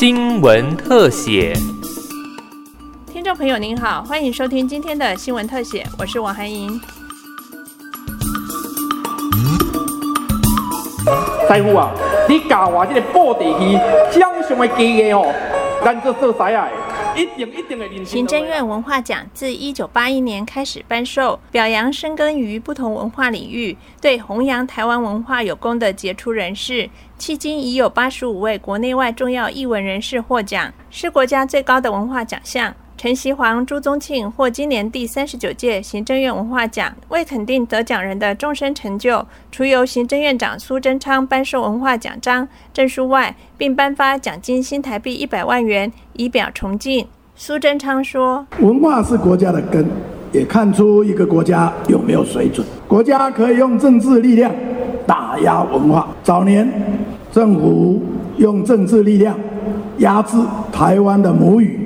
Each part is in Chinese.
新闻特写。听众朋友您好，欢迎收听今天的新闻特写，我是王涵莹。师傅啊，你教我这个布地戏掌上的技艺哦，咱做做师啊的，行政院文化奖自一九八一年开始颁授，表扬深耕于不同文化领域、对弘扬台湾文化有功的杰出人士。迄今已有八十五位国内外重要译文人士获奖，是国家最高的文化奖项。陈锡煌、朱宗庆获今年第三十九届行政院文化奖。为肯定得奖人的终身成就，除由行政院长苏贞昌颁授文化奖章、证书外，并颁发奖金新台币一百万元，以表崇敬。苏贞昌说：“文化是国家的根，也看出一个国家有没有水准。国家可以用政治力量打压文化。早年政府用政治力量压制台湾的母语。”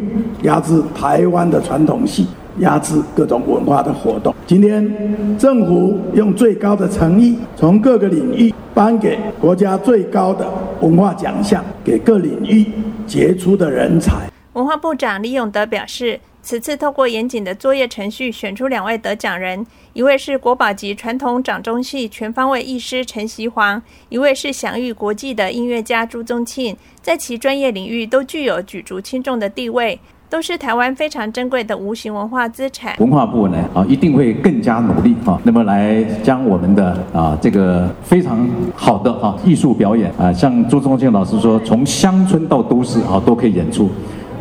压制台湾的传统戏，压制各种文化的活动。今天政府用最高的诚意，从各个领域颁给国家最高的文化奖项，给各领域杰出的人才。文化部长李永德表示，此次透过严谨的作业程序选出两位得奖人，一位是国宝级传统掌中戏全方位艺师陈锡煌，一位是享誉国际的音乐家朱宗庆，在其专业领域都具有举足轻重的地位。都是台湾非常珍贵的无形文化资产。文化部呢啊，一定会更加努力啊，那么来将我们的啊这个非常好的哈艺术表演啊，像朱宗庆老师说，从乡村到都市啊都可以演出。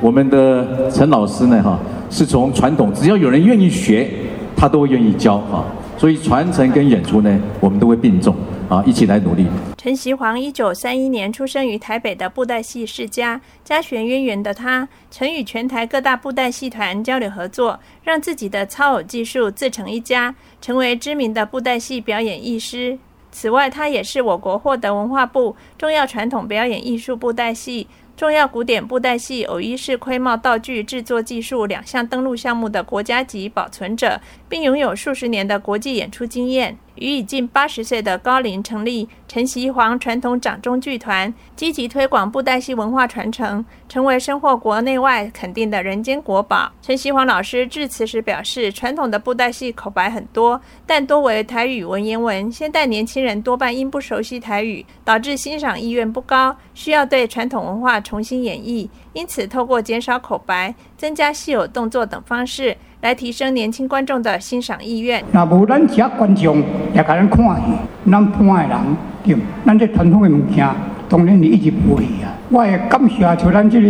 我们的陈老师呢哈，是从传统，只要有人愿意学，他都愿意教哈。所以传承跟演出呢，我们都会并重啊，一起来努力。陈锡煌一九三一年出生于台北的布袋戏世家，家学渊源的他，曾与全台各大布袋戏团交流合作，让自己的操偶技术自成一家，成为知名的布袋戏表演艺师。此外，他也是我国获得文化部重要传统表演艺术布袋戏。重要古典布袋戏偶一式盔帽道具制作技术两项登录项目的国家级保存者，并拥有数十年的国际演出经验。于已近八十岁的高龄成立陈锡煌传统掌中剧团，积极推广布袋戏文化传承，成为深获国内外肯定的人间国宝。陈锡煌老师致辞时表示，传统的布袋戏口白很多，但多为台语文言文，现代年轻人多半因不熟悉台语，导致欣赏意愿不高，需要对传统文化重新演绎。因此，透过减少口白、增加戏偶动作等方式。来提升年轻观众的欣赏意愿。那无咱其他观众也甲咱看戏，咱潘的人对，咱这传统的物件，当然是一直不会啊。我也感谢像咱这个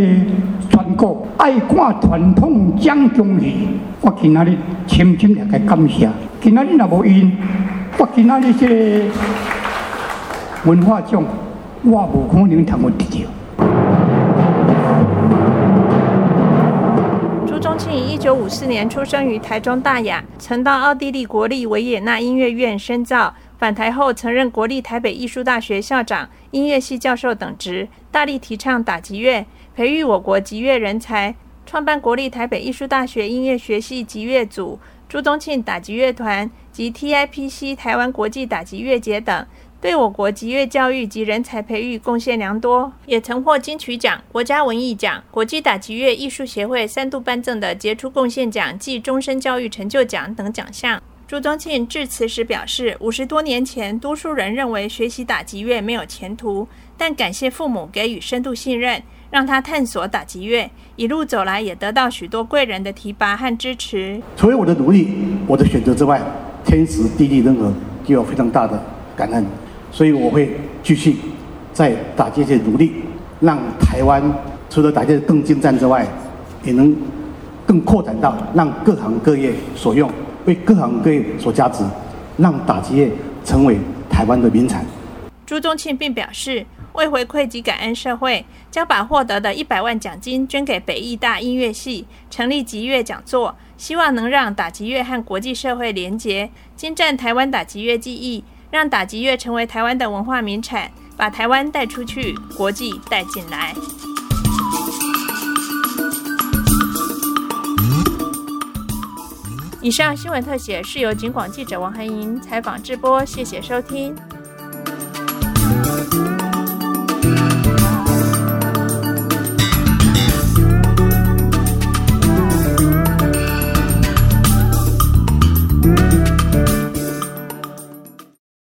全国爱看传统讲中戏，我今仔日深深也该感谢。今仔日若无因，我今仔日这个文化奖，我无可能通我得一九五四年出生于台中大雅，曾到奥地利国立维也纳音乐院深造。返台后，曾任国立台北艺术大学校长、音乐系教授等职，大力提倡打击乐，培育我国击乐人才，创办国立台北艺术大学音乐学系击乐组、朱宗庆打击乐团及 TIPC 台湾国际打击乐节等。对我国吉乐教育及人才培育贡献良多，也曾获金曲奖、国家文艺奖、国际打击乐艺术协会三度颁赠的杰出贡献奖暨终身教育成就奖等奖项。朱宗庆致辞时表示，五十多年前，多数人认为学习打击乐没有前途，但感谢父母给予深度信任，让他探索打击乐，一路走来也得到许多贵人的提拔和支持。除了我的努力、我的选择之外，天时地利人和就有非常大的感恩。所以我会继续在打这些努力，让台湾除了打击更精湛之外，也能更扩展到让各行各业所用，为各行各业所加值，让打击业成为台湾的名产。朱宗庆并表示，为回馈及感恩社会，将把获得的一百万奖金捐给北艺大音乐系，成立吉乐讲座，希望能让打击乐和国际社会连结，精湛台湾打击乐技艺。让打击乐成为台湾的文化名产，把台湾带出去，国际带进来。以上新闻特写是由警广记者王涵莹采访直播，谢谢收听。